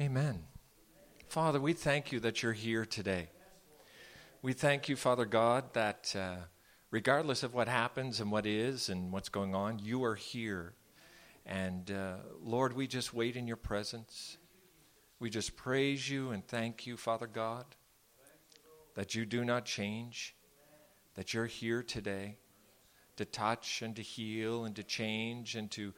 Amen. Father, we thank you that you're here today. We thank you, Father God, that uh, regardless of what happens and what is and what's going on, you are here. And uh, Lord, we just wait in your presence. We just praise you and thank you, Father God, that you do not change, that you're here today to touch and to heal and to change and to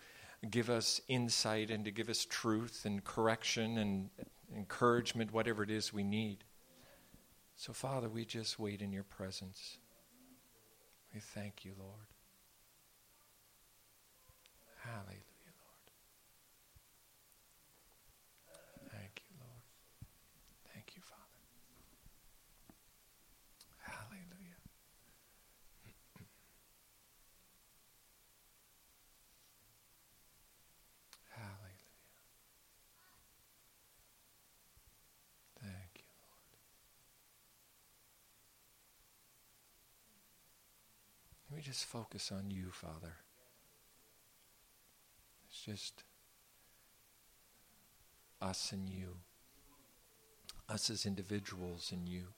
give us insight and to give us truth and correction and encouragement, whatever it is we need. So, Father, we just wait in your presence. We thank you, Lord. Hallelujah. We just focus on you, Father? It's just us and you, us as individuals and you.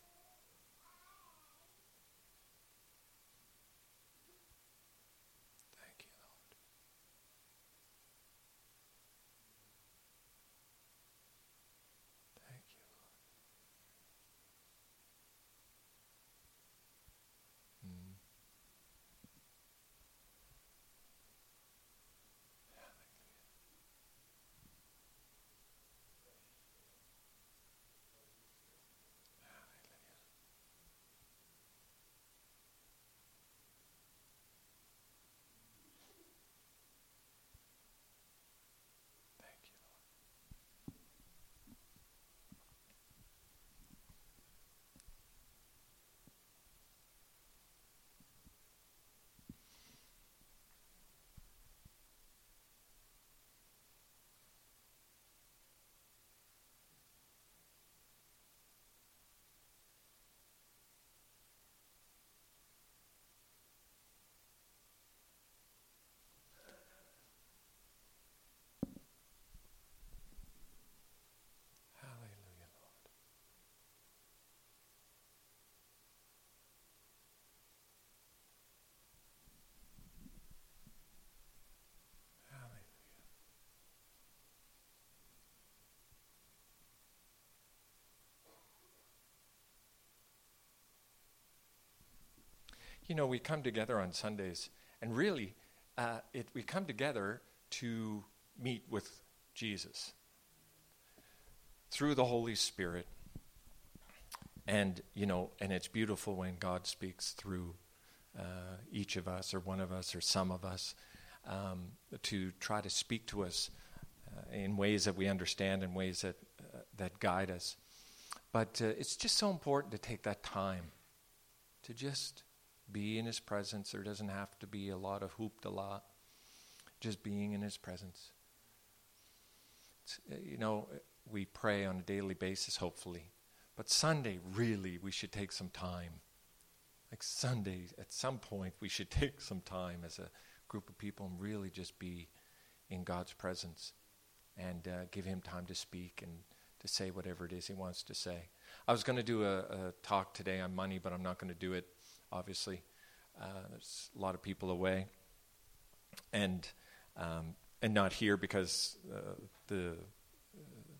You know, we come together on Sundays, and really, uh, it, we come together to meet with Jesus through the Holy Spirit. And, you know, and it's beautiful when God speaks through uh, each of us, or one of us, or some of us, um, to try to speak to us uh, in ways that we understand, in ways that, uh, that guide us. But uh, it's just so important to take that time to just be in His presence. There doesn't have to be a lot of hooped a lot, just being in His presence. It's, uh, you know, we pray on a daily basis, hopefully. But Sunday, really, we should take some time. Like Sunday, at some point, we should take some time as a group of people and really just be in God's presence and uh, give Him time to speak and to say whatever it is He wants to say. I was going to do a, a, talk today on money, but I'm not going to do it obviously. Uh, there's a lot of people away, and um, and not here because uh, the uh,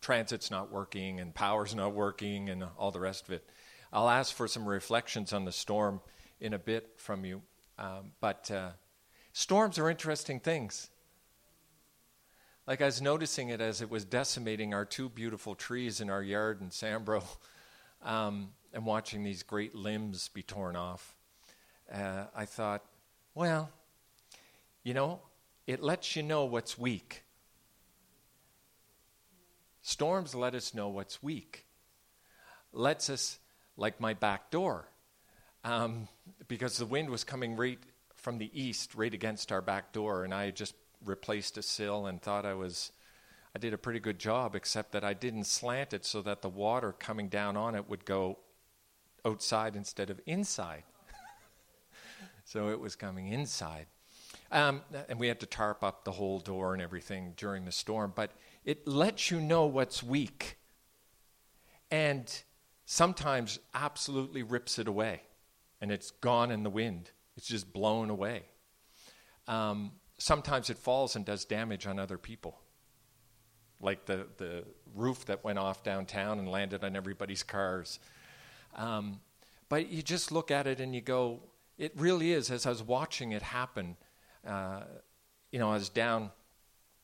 transit's not working and power's not working and all the rest of it. I'll ask for some reflections on the storm in a bit from you, um, but uh, storms are interesting things. Like I was noticing it as it was decimating our two beautiful trees in our yard in Sambro. Um, and watching these great limbs be torn off, uh, I thought, well, you know, it lets you know what's weak. Storms let us know what's weak. Lets us, like my back door, um, because the wind was coming right from the east, right against our back door, and I just replaced a sill and thought I was I did a pretty good job, except that I didn't slant it so that the water coming down on it would go outside instead of inside. so it was coming inside. Um, and we had to tarp up the whole door and everything during the storm, but it lets you know what's weak. And sometimes absolutely rips it away. And it's gone in the wind, it's just blown away. Um, sometimes it falls and does damage on other people. Like the, the roof that went off downtown and landed on everybody's cars. Um, but you just look at it and you go, it really is. As I was watching it happen, uh, you know, I was down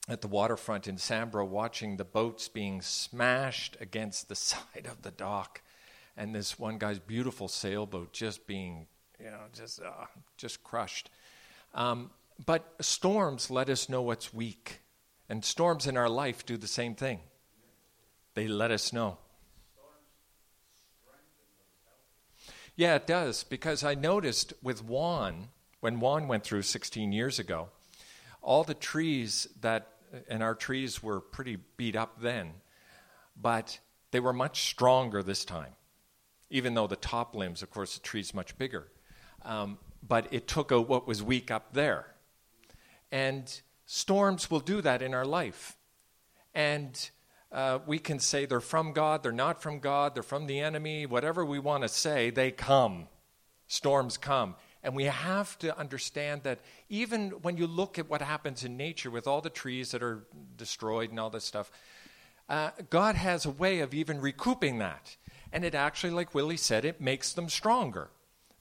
at the waterfront in Sambro watching the boats being smashed against the side of the dock, and this one guy's beautiful sailboat just being, you know, just uh, just crushed. Um, but storms let us know what's weak, and storms in our life do the same thing. They let us know. Yeah, it does, because I noticed with Juan, when Juan went through 16 years ago, all the trees that, and our trees were pretty beat up then, but they were much stronger this time. Even though the top limbs, of course, the tree's much bigger. Um, but it took out what was weak up there. And storms will do that in our life. And uh, we can say they're from God, they're not from God, they're from the enemy, whatever we want to say, they come. Storms come. And we have to understand that even when you look at what happens in nature with all the trees that are destroyed and all this stuff, uh, God has a way of even recouping that. And it actually, like Willie said, it makes them stronger.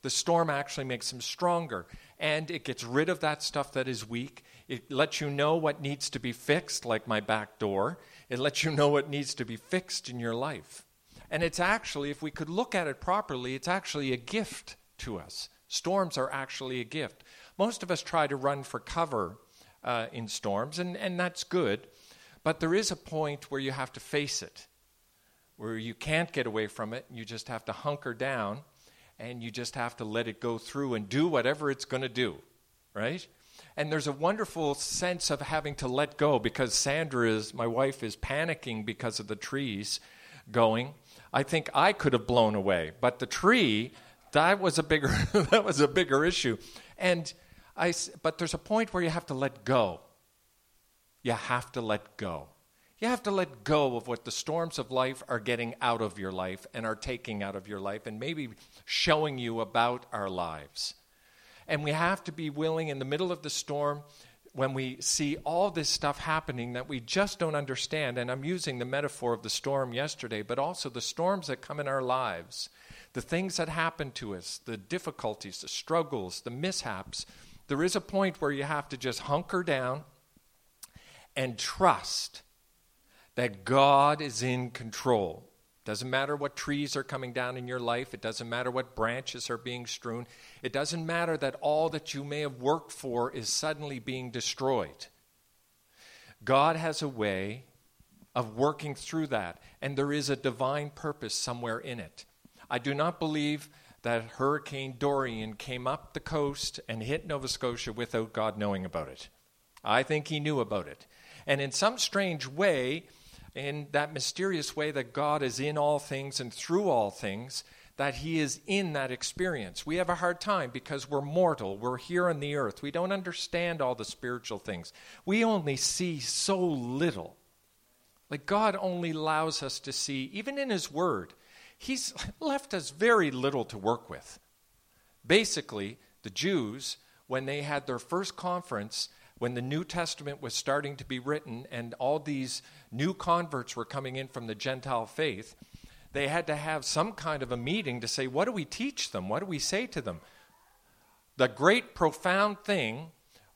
The storm actually makes them stronger. And it gets rid of that stuff that is weak. It lets you know what needs to be fixed, like my back door. It lets you know what needs to be fixed in your life. And it's actually, if we could look at it properly, it's actually a gift to us. Storms are actually a gift. Most of us try to run for cover uh, in storms, and, and that's good. But there is a point where you have to face it, where you can't get away from it. and You just have to hunker down, and you just have to let it go through and do whatever it's going to do, right? And there's a wonderful sense of having to let go because Sandra is, my wife, is panicking because of the trees going. I think I could have blown away, but the tree, that was a bigger, that was a bigger issue. And I, but there's a point where you have to let go. You have to let go. You have to let go of what the storms of life are getting out of your life and are taking out of your life and maybe showing you about our lives. And we have to be willing in the middle of the storm when we see all this stuff happening that we just don't understand. And I'm using the metaphor of the storm yesterday, but also the storms that come in our lives, the things that happen to us, the difficulties, the struggles, the mishaps. There is a point where you have to just hunker down and trust that God is in control. Doesn't matter what trees are coming down in your life. It doesn't matter what branches are being strewn. It doesn't matter that all that you may have worked for is suddenly being destroyed. God has a way of working through that, and there is a divine purpose somewhere in it. I do not believe that Hurricane Dorian came up the coast and hit Nova Scotia without God knowing about it. I think he knew about it. And in some strange way, in that mysterious way that God is in all things and through all things, that He is in that experience. We have a hard time because we're mortal. We're here on the earth. We don't understand all the spiritual things. We only see so little. Like God only allows us to see, even in His Word, He's left us very little to work with. Basically, the Jews, when they had their first conference, when the New Testament was starting to be written and all these new converts were coming in from the Gentile faith, they had to have some kind of a meeting to say, what do we teach them? What do we say to them? The great, profound thing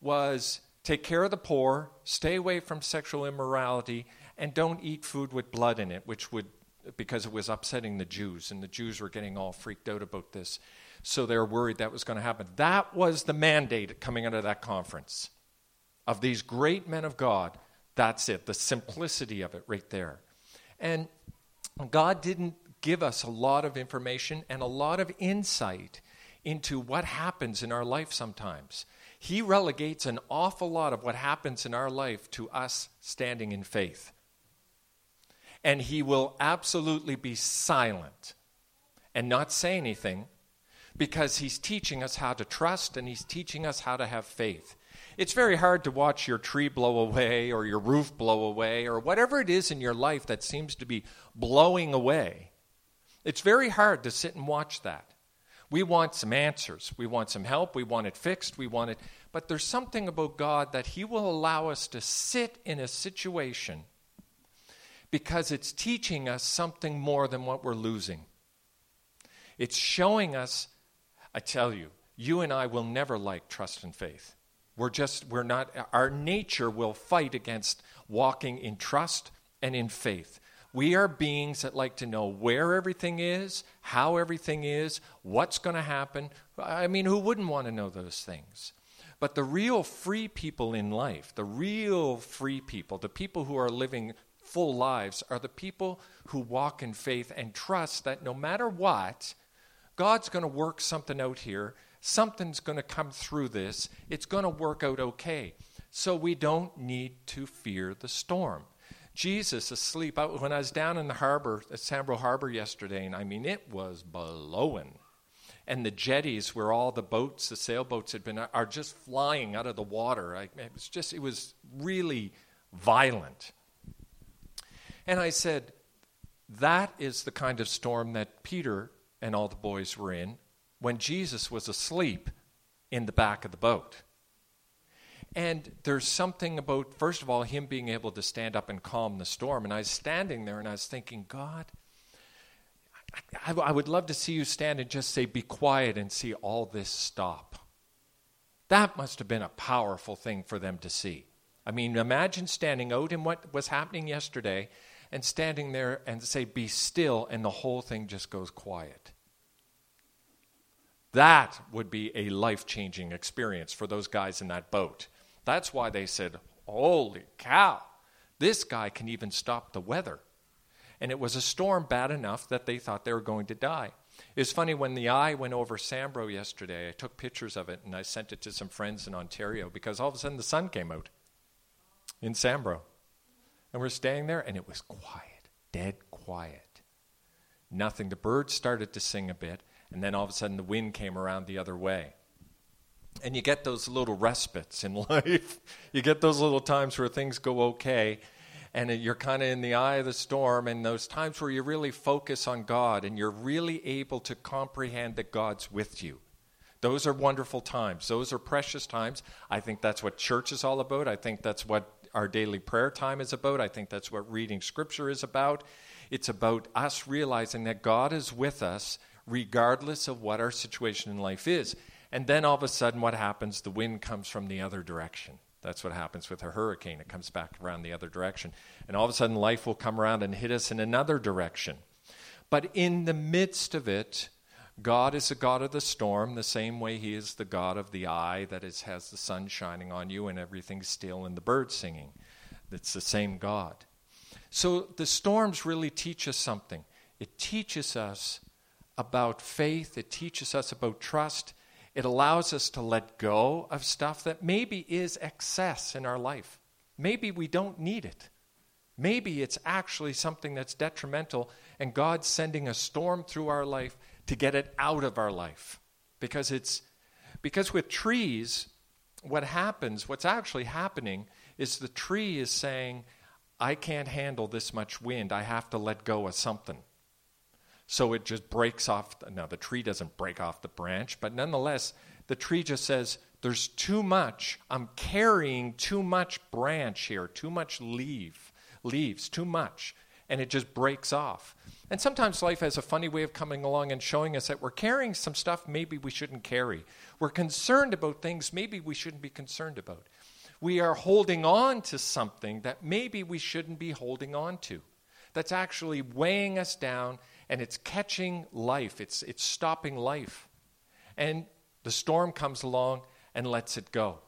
was take care of the poor, stay away from sexual immorality, and don't eat food with blood in it, which would, because it was upsetting the Jews, and the Jews were getting all freaked out about this. So they were worried that was going to happen. That was the mandate coming out of that conference of these great men of God. That's it, the simplicity of it right there. And God didn't give us a lot of information and a lot of insight into what happens in our life sometimes. He relegates an awful lot of what happens in our life to us standing in faith. And He will absolutely be silent and not say anything because he's teaching us how to trust and he's teaching us how to have faith. It's very hard to watch your tree blow away or your roof blow away or whatever it is in your life that seems to be blowing away. It's very hard to sit and watch that. We want some answers. We want some help. We want it fixed. We want it. But there's something about God that He will allow us to sit in a situation because it's teaching us something more than what we're losing. It's showing us, I tell you, you and I will never like trust and faith. We're just, we're not, our nature will fight against walking in trust and in faith. We are beings that like to know where everything is, how everything is, what's going to happen. I mean, who wouldn't want to know those things? But the real free people in life, the real free people, the people who are living full lives, are the people who walk in faith and trust that no matter what, God's going to work something out here. Something's going to come through this. It's going to work out okay. So we don't need to fear the storm. Jesus asleep. when I was down in the harbor at Sambro Harbor yesterday, and I mean, it was blowing. And the jetties where all the boats, the sailboats had been, are just flying out of the water. I, it was just, it was really violent. And I said, that is the kind of storm that Peter and all the boys were in when Jesus was asleep in the back of the boat. And there's something about, first of all, him being able to stand up and calm the storm. And I was standing there and I was thinking, God, I, I, would love to see you stand and just say, Be quiet and see all this stop. That must have been a powerful thing for them to see. I mean, imagine standing out in what was happening yesterday and standing there and say, Be still, and the whole thing just goes quiet. That would be a life changing experience for those guys in that boat. That's why they said, Holy cow, this guy can even stop the weather. And it was a storm bad enough that they thought they were going to die. It's funny when the eye went over Sambro yesterday, I took pictures of it and I sent it to some friends in Ontario because all of a sudden the sun came out in Sambro. And we're staying there, and it was quiet, dead quiet. Nothing. The birds started to sing a bit, and then all of a sudden the wind came around the other way. And you get those little respites in life. you get those little times where things go okay, and you're kind of in the eye of the storm, and those times where you really focus on God and you're really able to comprehend that God's with you. Those are wonderful times. Those are precious times. I think that's what church is all about. I think that's what our daily prayer time is about. I think that's what reading scripture is about. It's about us realizing that God is with us regardless of what our situation in life is. And then all of a sudden, what happens? The wind comes from the other direction. That's what happens with a hurricane. It comes back around the other direction. And all of a sudden, life will come around and hit us in another direction. But in the midst of it, God is the God of the storm, the same way He is the God of the eye that is, has the sun shining on you and everything's still and the birds singing. It's the same God. So the storms really teach us something. It teaches us about faith, it teaches us about trust. It allows us to let go of stuff that maybe is excess in our life. Maybe we don't need it. Maybe it's actually something that's detrimental, and God's sending a storm through our life to get it out of our life. Because it's because with trees, what happens, what's actually happening is the tree is saying, I can't handle this much wind. I have to let go of something. So it just breaks off. Now, the tree doesn't break off the branch, but nonetheless, the tree just says, There's too much. I'm carrying too much branch here, too much leaf, leaves, too much. And it just breaks off. And sometimes life has a funny way of coming along and showing us that we're carrying some stuff maybe we shouldn't carry. We're concerned about things maybe we shouldn't be concerned about. We are holding on to something that maybe we shouldn't be holding on to. That's actually weighing us down and it's catching life, it's, it's stopping life. And the storm comes along and lets it go.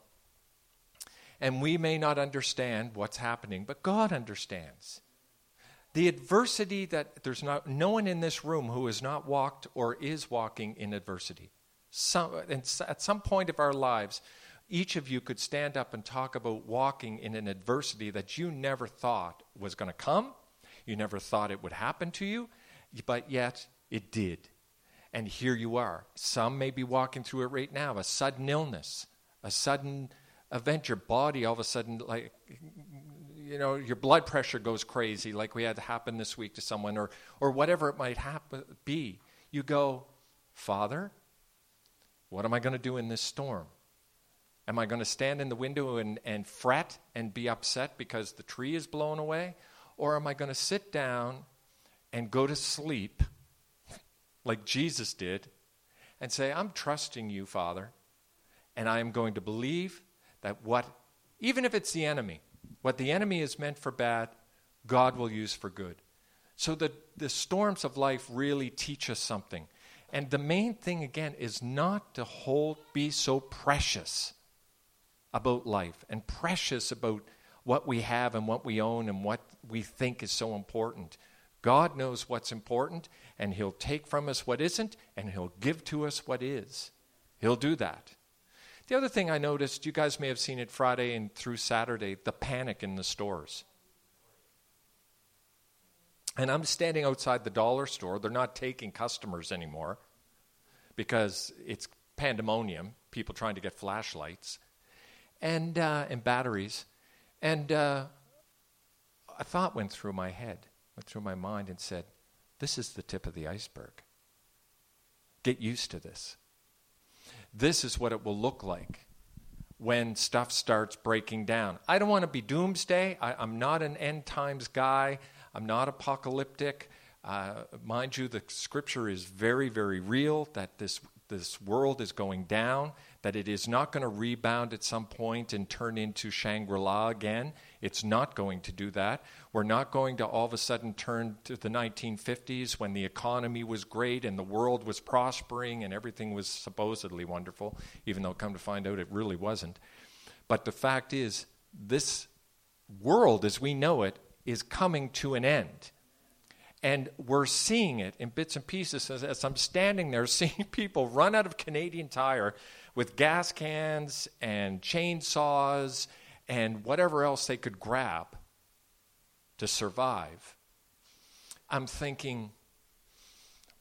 And we may not understand what's happening, but God understands. The adversity that there's not, no one in this room who has not walked or is walking in adversity. Some, at some point of our lives, each of you could stand up and talk about walking in an adversity that you never thought was going to come, you never thought it would happen to you, but yet it did. And here you are. Some may be walking through it right now a sudden illness, a sudden event, your body all of a sudden, like, you know, your blood pressure goes crazy, like we had happen this week to someone, or, or whatever it might happen, be. You go, Father, what am I going to do in this storm? Am I going to stand in the window and, and fret and be upset because the tree is blown away? Or am I going to sit down and go to sleep like Jesus did and say, I'm trusting you, Father, and I am going to believe that what, even if it's the enemy, what the enemy is meant for bad, God will use for good. So the, the storms of life really teach us something. And the main thing, again, is not to hold, be so precious about life and precious about what we have and what we own and what we think is so important. God knows what's important, and He'll take from us what isn't, and He'll give to us what is. He'll do that. The other thing I noticed, you guys may have seen it Friday and through Saturday, the panic in the stores. And I'm standing outside the dollar store. They're not taking customers anymore because it's pandemonium, people trying to get flashlights and, uh, and batteries. And uh, a thought went through my head, went through my mind, and said, This is the tip of the iceberg. Get used to this. This is what it will look like when stuff starts breaking down. I don't want to be doomsday. I, am not an end times guy. I'm not apocalyptic. Uh, mind you, the scripture is very, very real that this, this world is going down, that it is not going to rebound at some point and turn into Shangri La again. It's not going to do that. We're not going to all of a sudden turn to the 1950s when the economy was great and the world was prospering and everything was supposedly wonderful, even though, come to find out, it really wasn't. But the fact is, this world as we know it is coming to an end. And we're seeing it in bits and pieces as, as, I'm standing there seeing people run out of Canadian Tire with gas cans and chainsaws and whatever else they could grab to survive. I'm thinking,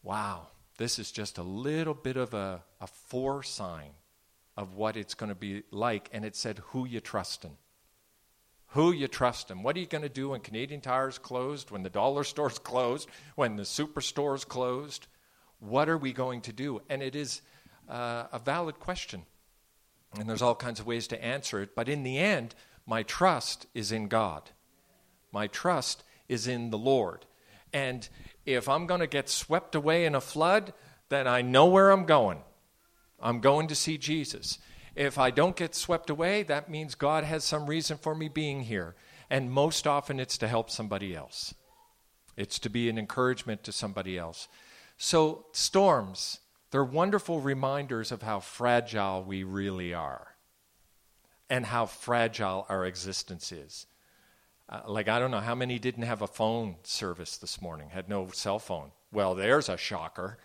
wow, this is just a little bit of a, a foresign of what it's going to be like. And it said, who you trusting? Who you trusting? What are you going to do when Canadian Tire's closed, when the dollar store's closed, when the superstore's closed? What are we going to do? And it is uh, a valid question. And there's all kinds of ways to answer it. But in the end, my trust is in God. My trust is in the Lord. And if I'm going to get swept away in a flood, then I know where I'm going. I'm going to see Jesus. If I don't get swept away, that means God has some reason for me being here. And most often it's to help somebody else, it's to be an encouragement to somebody else. So, storms, they're wonderful reminders of how fragile we really are and how fragile our existence is. Uh, like, I don't know how many didn't have a phone service this morning, had no cell phone. Well, there's a shocker.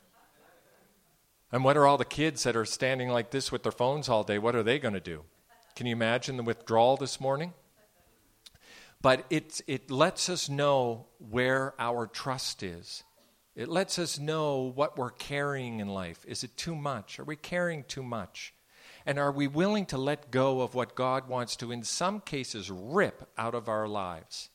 And what are all the kids that are standing like this with their phones all day? What are they going to do? Can you imagine the withdrawal this morning? But it, it lets us know where our trust is. It lets us know what we're carrying in life. Is it too much? Are we carrying too much? And are we willing to let go of what God wants to, in some cases, rip out of our lives?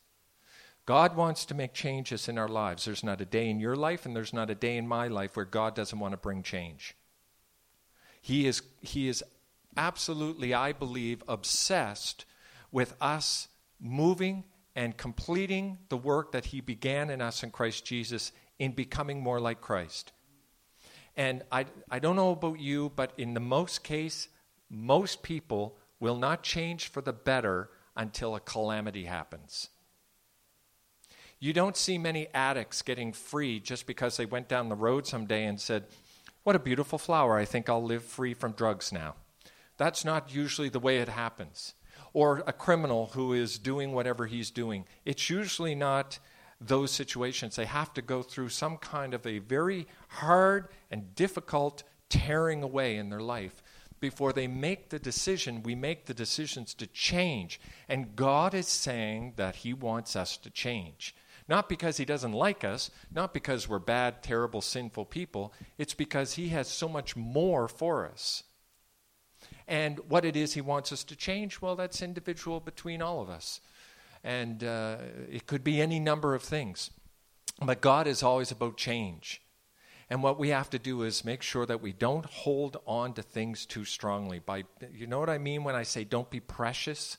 God wants to make changes in our lives. There's not a day in your life and there's not a day in my life where God doesn't want to bring change. He is, he is absolutely, I believe, obsessed with us moving and completing the work that He began in us in Christ Jesus in becoming more like Christ. And I, I don't know about you, but in the most case, most people will not change for the better until a calamity happens. You don't see many addicts getting free just because they went down the road someday and said, What a beautiful flower. I think I'll live free from drugs now. That's not usually the way it happens. Or a criminal who is doing whatever he's doing. It's usually not those situations, they have to go through some kind of a very hard and difficult tearing away in their life before they make the decision. We make the decisions to change. And God is saying that He wants us to change. Not because he doesn't like us, not because we're bad, terrible, sinful people. It's because he has so much more for us. And what it is he wants us to change, well, that's individual between all of us. And uh, it could be any number of things. But God is always about change. And what we have to do is make sure that we don't hold on to things too strongly. By you know what I mean when I say don't be precious?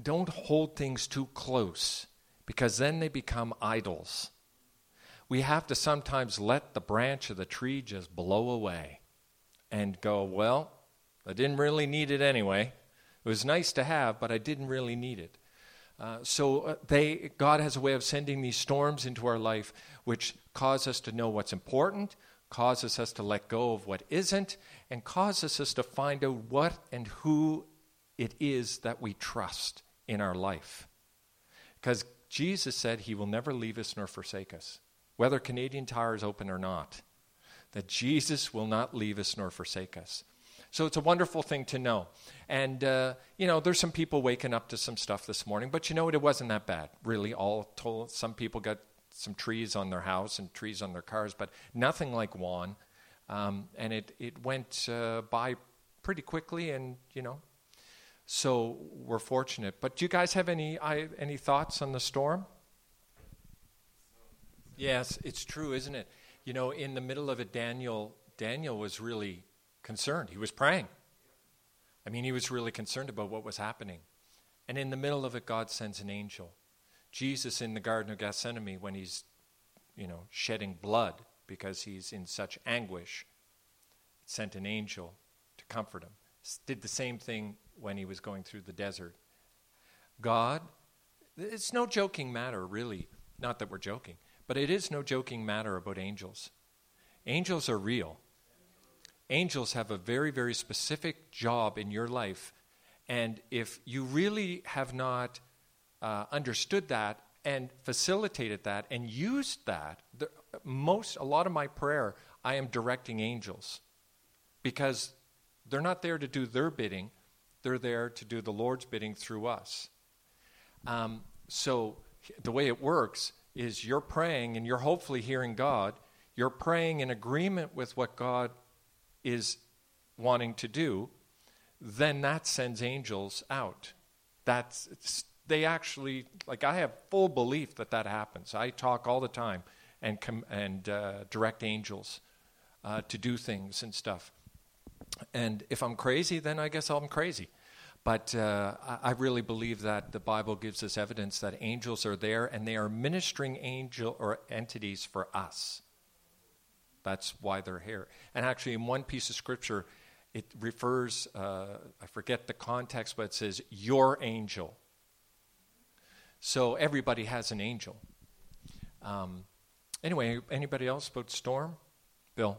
Don't hold things too close because then they become idols. We have to sometimes let the branch of the tree just blow away and go, well, I didn't really need it anyway. It was nice to have, but I didn't really need it. Uh, so uh, they, God has a way of sending these storms into our life, which cause us to know what's important, causes us to let go of what isn't, and causes us to find out what and who it is that we trust in our life. Because Jesus said he will never leave us nor forsake us, whether Canadian Tire is open or not. That Jesus will not leave us nor forsake us. So it's a wonderful thing to know. And, uh, you know, there's some people waking up to some stuff this morning, but you know what? It wasn't that bad, really. All told, some people got some trees on their house and trees on their cars, but nothing like Juan. Um, and it, it went uh, by pretty quickly, and, you know, so we're fortunate. But do you guys have any, I, any thoughts on the storm? Yes, it's true, isn't it? You know, in the middle of it, Daniel, Daniel was really concerned. He was praying. I mean, he was really concerned about what was happening. And in the middle of it, God sends an angel. Jesus in the Garden of Gethsemane, when he's, you know, shedding blood because he's in such anguish, sent an angel to comfort him. Did the same thing when he was going through the desert. God, it's no joking matter, really. Not that we're joking, but it is no joking matter about angels. Angels are real angels have a very, very specific job in your life. And if you really have not uh, understood that and facilitated that and used that, the, most, a lot of my prayer, I am directing angels because they're not there to do their bidding, they're there to do the Lord's bidding through us. Um, so the way it works is you're praying and you're hopefully hearing God. You're praying in agreement with what God is wanting to do, then that sends angels out. That's they actually like I have full belief that that happens. I talk all the time and com- and uh, direct angels uh, to do things and stuff. And if I'm crazy, then I guess I'm crazy. But uh, I really believe that the Bible gives us evidence that angels are there and they are ministering angel or entities for us. That's why they're here. And actually, in one piece of scripture, it refers, uh, I forget the context, but it says, your angel. So everybody has an angel. Um, anyway, anybody else about storm? Bill.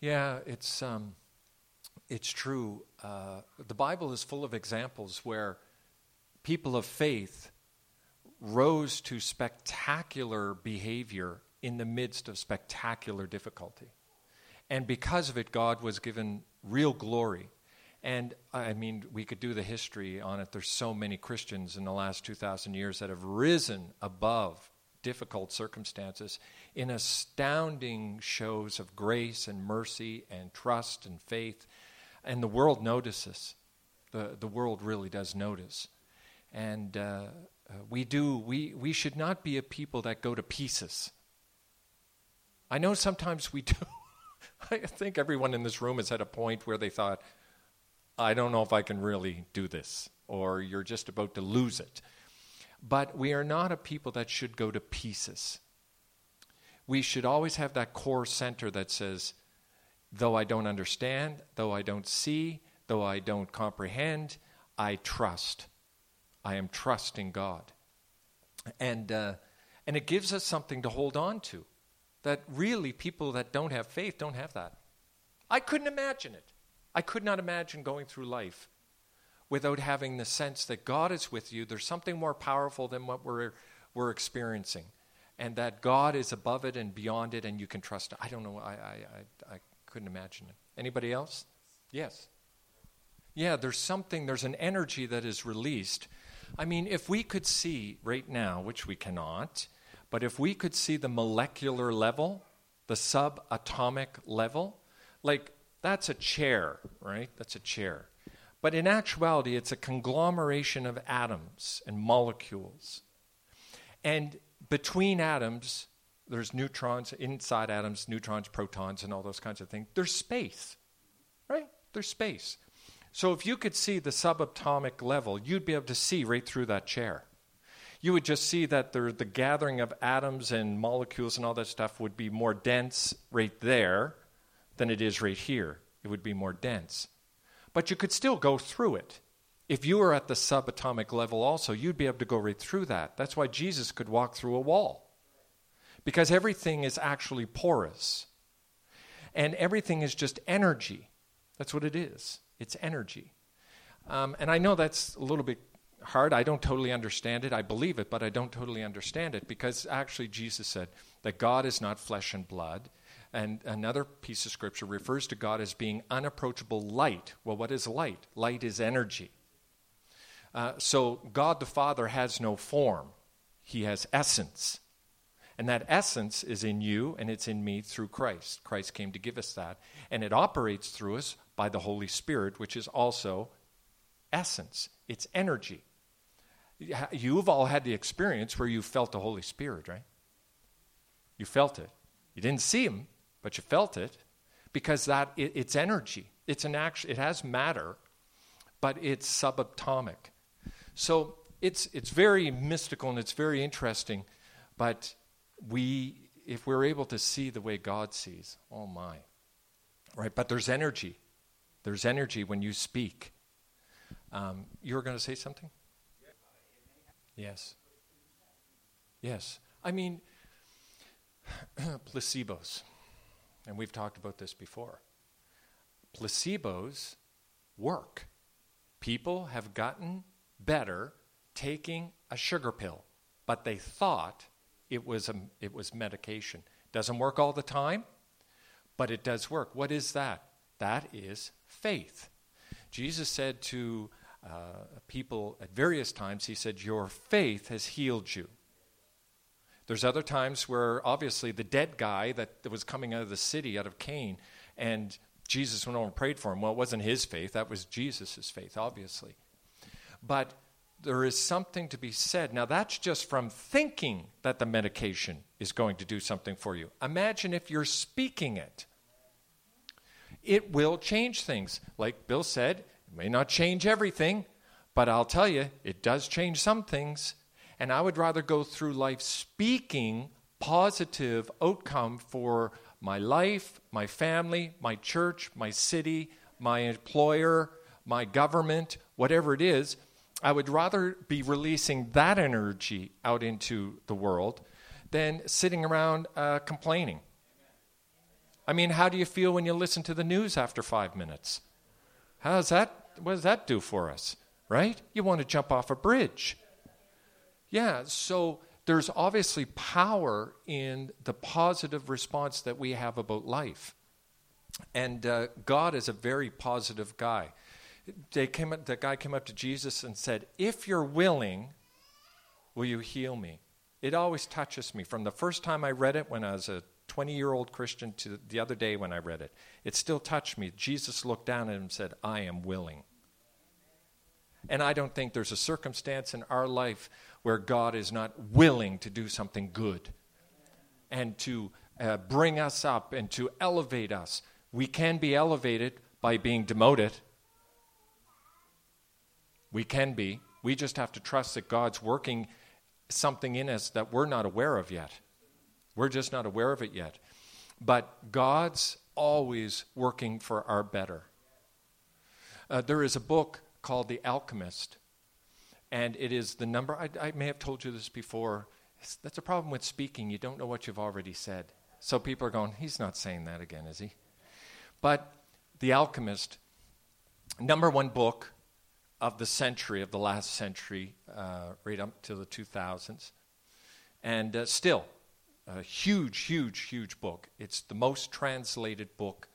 Yeah, it's um, it's true. Uh, the Bible is full of examples where people of faith rose to spectacular behavior in the midst of spectacular difficulty. And because of it, God was given real glory. And I mean, we could do the history on it. There's so many Christians in the last 2,000 years that have risen above difficult circumstances in astounding shows of grace and mercy and trust and faith. And the world notices. The, the world really does notice. And uh, uh, we do, we, we should not be a people that go to pieces. I know sometimes we do. I think everyone in this room is at a point where they thought, I don't know if I can really do this, or you're just about to lose it. But we are not a people that should go to pieces. We should always have that core center that says, though I don't understand, though I don't see, though I don't comprehend, I trust. I am trusting God. And, uh, and it gives us something to hold on to. That really, people that don't have faith don't have that. I couldn't imagine it. I could not imagine going through life without having the sense that God is with you. There's something more powerful than what we're, we're experiencing, and that God is above it and beyond it, and you can trust. I don't know. I, I, I, I couldn't imagine it. Anybody else? Yes. Yeah, there's something, there's an energy that is released. I mean, if we could see right now, which we cannot, but if we could see the molecular level, the subatomic level, like that's a chair, right? That's a chair. But in actuality, it's a conglomeration of atoms and molecules. And between atoms, there's neutrons, inside atoms, neutrons, protons, and all those kinds of things. There's space, right? There's space. So if you could see the subatomic level, you'd be able to see right through that chair. You would just see that the, the gathering of atoms and molecules and all that stuff would be more dense right there than it is right here. It would be more dense. But you could still go through it. If you were at the subatomic level also, you'd be able to go right through that. That's why Jesus could walk through a wall. Because everything is actually porous. And everything is just energy. That's what it is. It's energy. Um, and I know that's a little bit hard. I don't totally understand it. I believe it, but I don't totally understand it because actually Jesus said that God is not flesh and blood. And another piece of scripture refers to God as being unapproachable light. Well, what is light? Light is energy. Uh, so God the Father has no form, He has essence. And that essence is in you and it's in me through Christ. Christ came to give us that. And it operates through us by the Holy Spirit, which is also essence, it's energy. You've all had the experience where you felt the Holy Spirit, right? You felt it. You didn't see him, but you felt it because that it, it's energy. It's an action. It has matter, but it's subatomic. So it's it's very mystical and it's very interesting, but we if we're able to see the way God sees, oh my, right? But there's energy. There's energy when you speak. Um, you were going to say something? Yes. Yes. I mean, placebos, and we've talked about this before. Placebos work. People have gotten better taking a sugar pill, but they thought it was, a, it was medication. Doesn't work all the time, but it does work. What is that? That is faith. Jesus said to uh, people at various times, He said, Your faith has healed you. There's other times where obviously the dead guy that, was coming out of the city, out of Cain, and Jesus went over and prayed for him. Well, it wasn't his faith, that was Jesus' faith, obviously. But there is something to be said. Now, that's just from thinking that the medication is going to do something for you. Imagine if you're speaking it it will change things. Like Bill said, it may not change everything, but I'll tell you, it does change some things. And I would rather go through life speaking positive outcome for my life, my family, my church, my city, my employer, my government, whatever it is. I would rather be releasing that energy out into the world than sitting around uh, complaining. I mean, how do you feel when you listen to the news after five minutes? How does that, what does that do for us, right? You want to jump off a bridge. Yeah, so there's obviously power in the positive response that we have about life. And uh, God is a very positive guy. They came, the guy came up to Jesus and said, If you're willing, will you heal me? It always touches me. From the first time I read it when I was a 20 year old Christian to the other day when I read it. It still touched me. Jesus looked down at him and said, I am willing. And I don't think there's a circumstance in our life where God is not willing to do something good and to uh, bring us up and to elevate us. We can be elevated by being demoted. We can be. We just have to trust that God's working something in us that we're not aware of yet. We're just not aware of it yet. But God's always working for our better. Uh, there is a book called The Alchemist, and it is the number, I, I may have told you this before. That's a problem with speaking. You don't know what you've already said. So people are going, he's not saying that again, is he? But The Alchemist, number one book of the century, of the last century, uh, right up to the 2000s. And uh, still, a huge, huge, huge book. It's the most translated book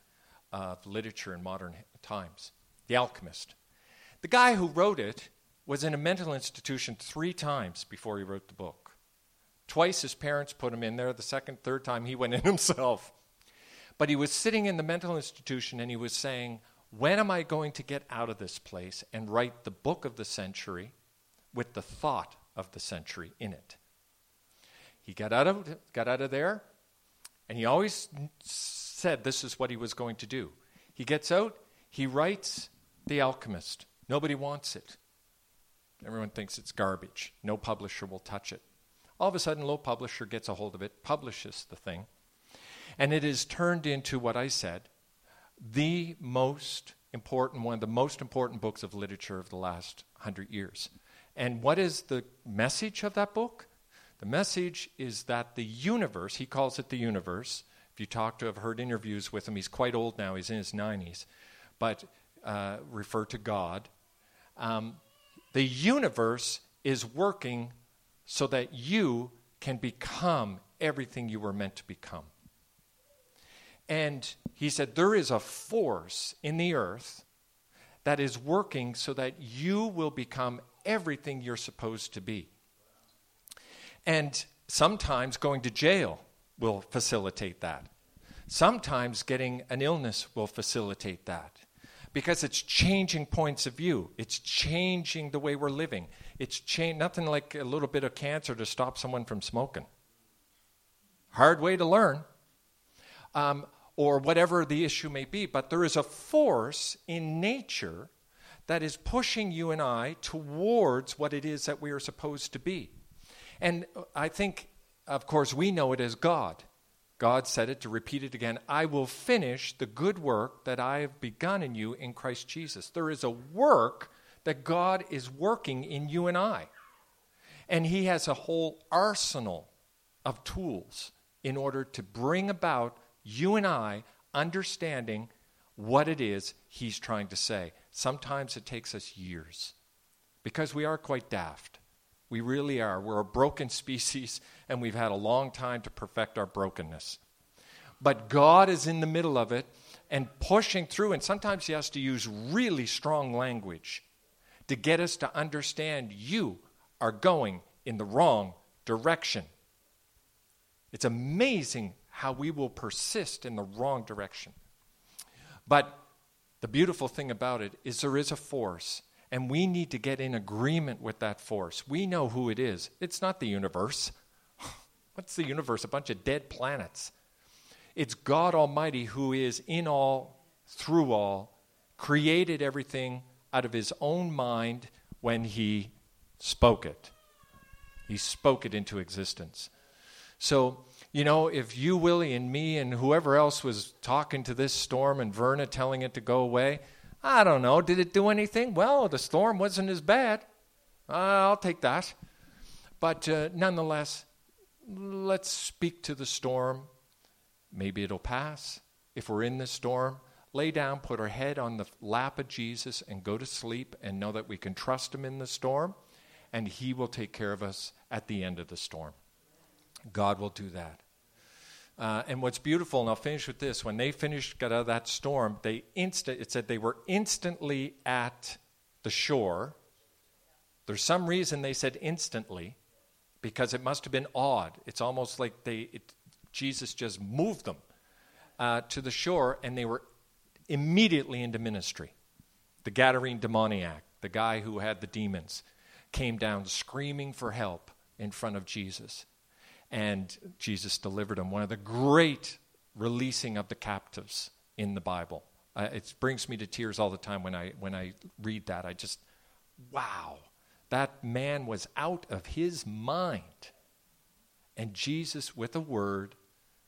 of literature in modern times. The Alchemist. The guy who wrote it was in a mental institution three times before he wrote the book. Twice his parents put him in there. The second, third time he went in himself. But he was sitting in the mental institution and he was saying, When am I going to get out of this place and write the book of the century with the thought of the century in it? He got out of, got out of there and he always said this is what he was going to do. He gets out, he writes The Alchemist. Nobody wants it. Everyone thinks it's garbage. No publisher will touch it. All of a sudden, Low Publisher gets a hold of it, publishes the thing, and it is turned into what I said the most important, one of the most important books of literature of the last hundred years. And what is the message of that book? The message is that the universe, he calls it the universe. If you talk to, have heard interviews with him, he's quite old now, he's in his 90s, but uh, refer to God. Um, the universe is working so that you can become everything you were meant to become. And he said, There is a force in the earth that is working so that you will become everything you're supposed to be. And sometimes going to jail will facilitate that. Sometimes getting an illness will facilitate that because it's changing points of view. It's changing the way we're living. It's change, nothing like a little bit of cancer to stop someone from smoking. Hard way to learn, um, or whatever the issue may be. But there is a force in nature that is pushing you and I towards what it is that we are supposed to be. And I think, of course, we know it as God. God said it to repeat it again I will finish the good work that I have begun in you in Christ Jesus. There is a work that God is working in you and I. And He has a whole arsenal of tools in order to bring about you and I understanding what it is He's trying to say. Sometimes it takes us years because we are quite daft. We really are. We're a broken species, and we've had a long time to perfect our brokenness. But God is in the middle of it and pushing through, and sometimes He has to use really strong language to get us to understand you are going in the wrong direction. It's amazing how we will persist in the wrong direction. But the beautiful thing about it is there is a force and we need to get in agreement with that force. We know who it is. It's not the universe. What's the universe? A bunch of dead planets. It's God Almighty who is in all, through all, created everything out of his own mind when he spoke it. He spoke it into existence. So, you know, if you, Willie, and me, and whoever else was talking to this storm and Verna telling it to go away, I don't know. Did it do anything? Well, the storm wasn't as bad. Uh, I'll take that. But uh, nonetheless, let's speak to the storm. Maybe it'll pass. If we're in the storm, lay down, put our head on the lap of Jesus, and go to sleep and know that we can trust Him in the storm, and He will take care of us at the end of the storm. God will do that. Uh, and what's beautiful, and I'll finish with this: when they finished, got out of that storm, they instant. It said they were instantly at the shore. There's some reason they said instantly, because it must have been odd. It's almost like they it, Jesus just moved them uh, to the shore, and they were immediately into ministry. The Gadarene demoniac, the guy who had the demons, came down screaming for help in front of Jesus and Jesus delivered him. One of the great releasing of the captives in the Bible. Uh, it brings me to tears all the time when I when I read that. I just, wow, that man was out of his mind, and Jesus, with a word,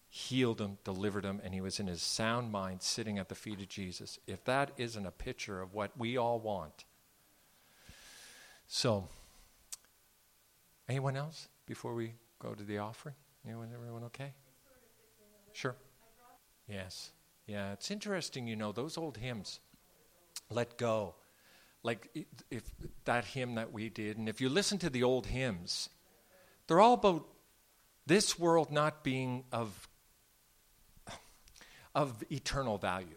healed him, delivered him, and he was in his sound mind, sitting at the feet of Jesus. If that isn't a picture of what we all want, so. Anyone else before we go to the offering? Anyone, everyone okay? Sure. Yes. Yeah, it's interesting, you know, those old hymns, Let Go. Like if that hymn that we did, and if you listen to the old hymns, they're all about this world not being of, of eternal value.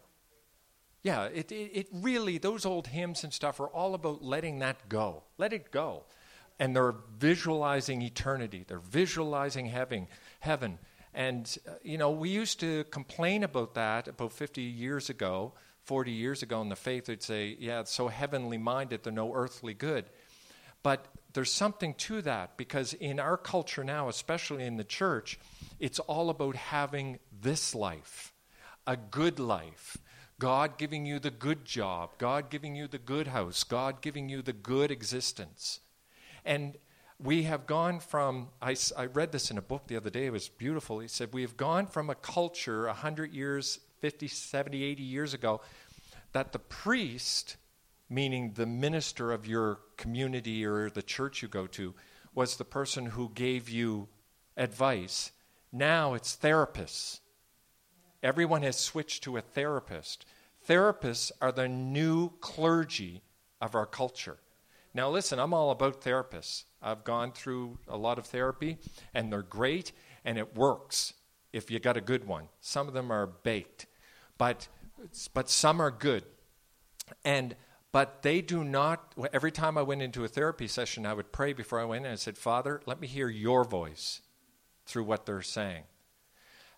Yeah, it, it, it really, those old hymns and stuff are all about letting that go. Let it go. And they're visualizing eternity, they're visualizing heaven. heaven. And, uh, you know, we used to complain about that about 50 years ago, 40 years ago in the faith. They'd say, yeah, it's so heavenly minded, they're no earthly good. But there's something to that because in our culture now, especially in the church, it's all about having this life, a good life God giving you the good job, God giving you the good house, God giving you the good existence. And we have gone from, I, I read this in a book the other day, it was beautiful. He said, We have gone from a culture 100 years, 50, 70, 80 years ago, that the priest, meaning the minister of your community or the church you go to, was the person who gave you advice. Now it's therapists Everyone has switched to a therapist. Therapists are the new clergy of our culture. Now, listen, I'm all about therapists. I've gone through a lot of therapy, and they're great, and it works if you got a good one. Some of them are baked, but, but some are good. And but they do not every time i went into a therapy session i would pray before i went and i said father let me hear your voice through what they're saying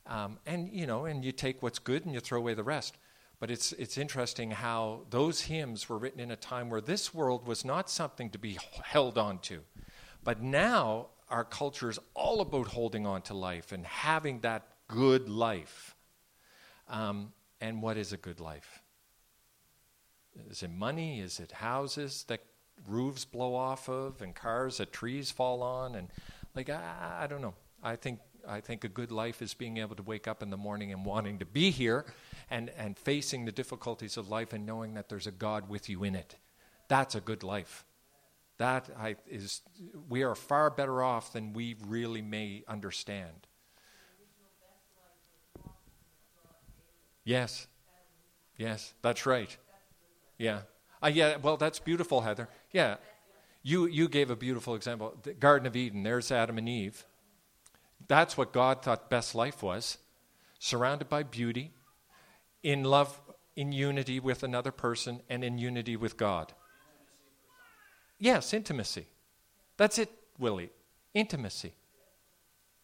um, and, you know, and you take what's good and you throw away the rest. But it's, it's interesting how those hymns were written in a time where this world was not something to be held on to. But now our culture is all about holding on to life and having that good life. Um, and what is a good life? Is it money? Is it houses that roofs blow off of and cars that trees fall on? And like, I, I don't know. I think I think a good life is being able to wake up in the morning and wanting to be here and, and facing the difficulties of life and knowing that there's a God with you in it. That's a good life. That I, is, we are far better off than we really may understand. Yes. Yes, that's right. Yeah. Uh, yeah, well, that's beautiful, Heather. Yeah. You, you gave a beautiful example. The Garden of Eden, there's Adam and Eve. That's what God thought best life was surrounded by beauty, in love, in unity with another person, and in unity with God. Yes, intimacy. That's it, Willie. Intimacy.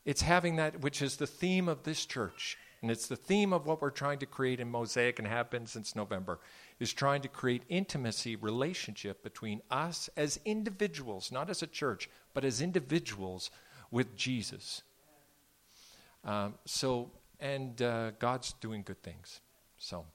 It's having that, which is the theme of this church. And it's the theme of what we're trying to create in Mosaic and have been since November, is trying to create intimacy, relationship between us as individuals, not as a church, but as individuals with Jesus. Um, so, and uh, God's doing good things. So.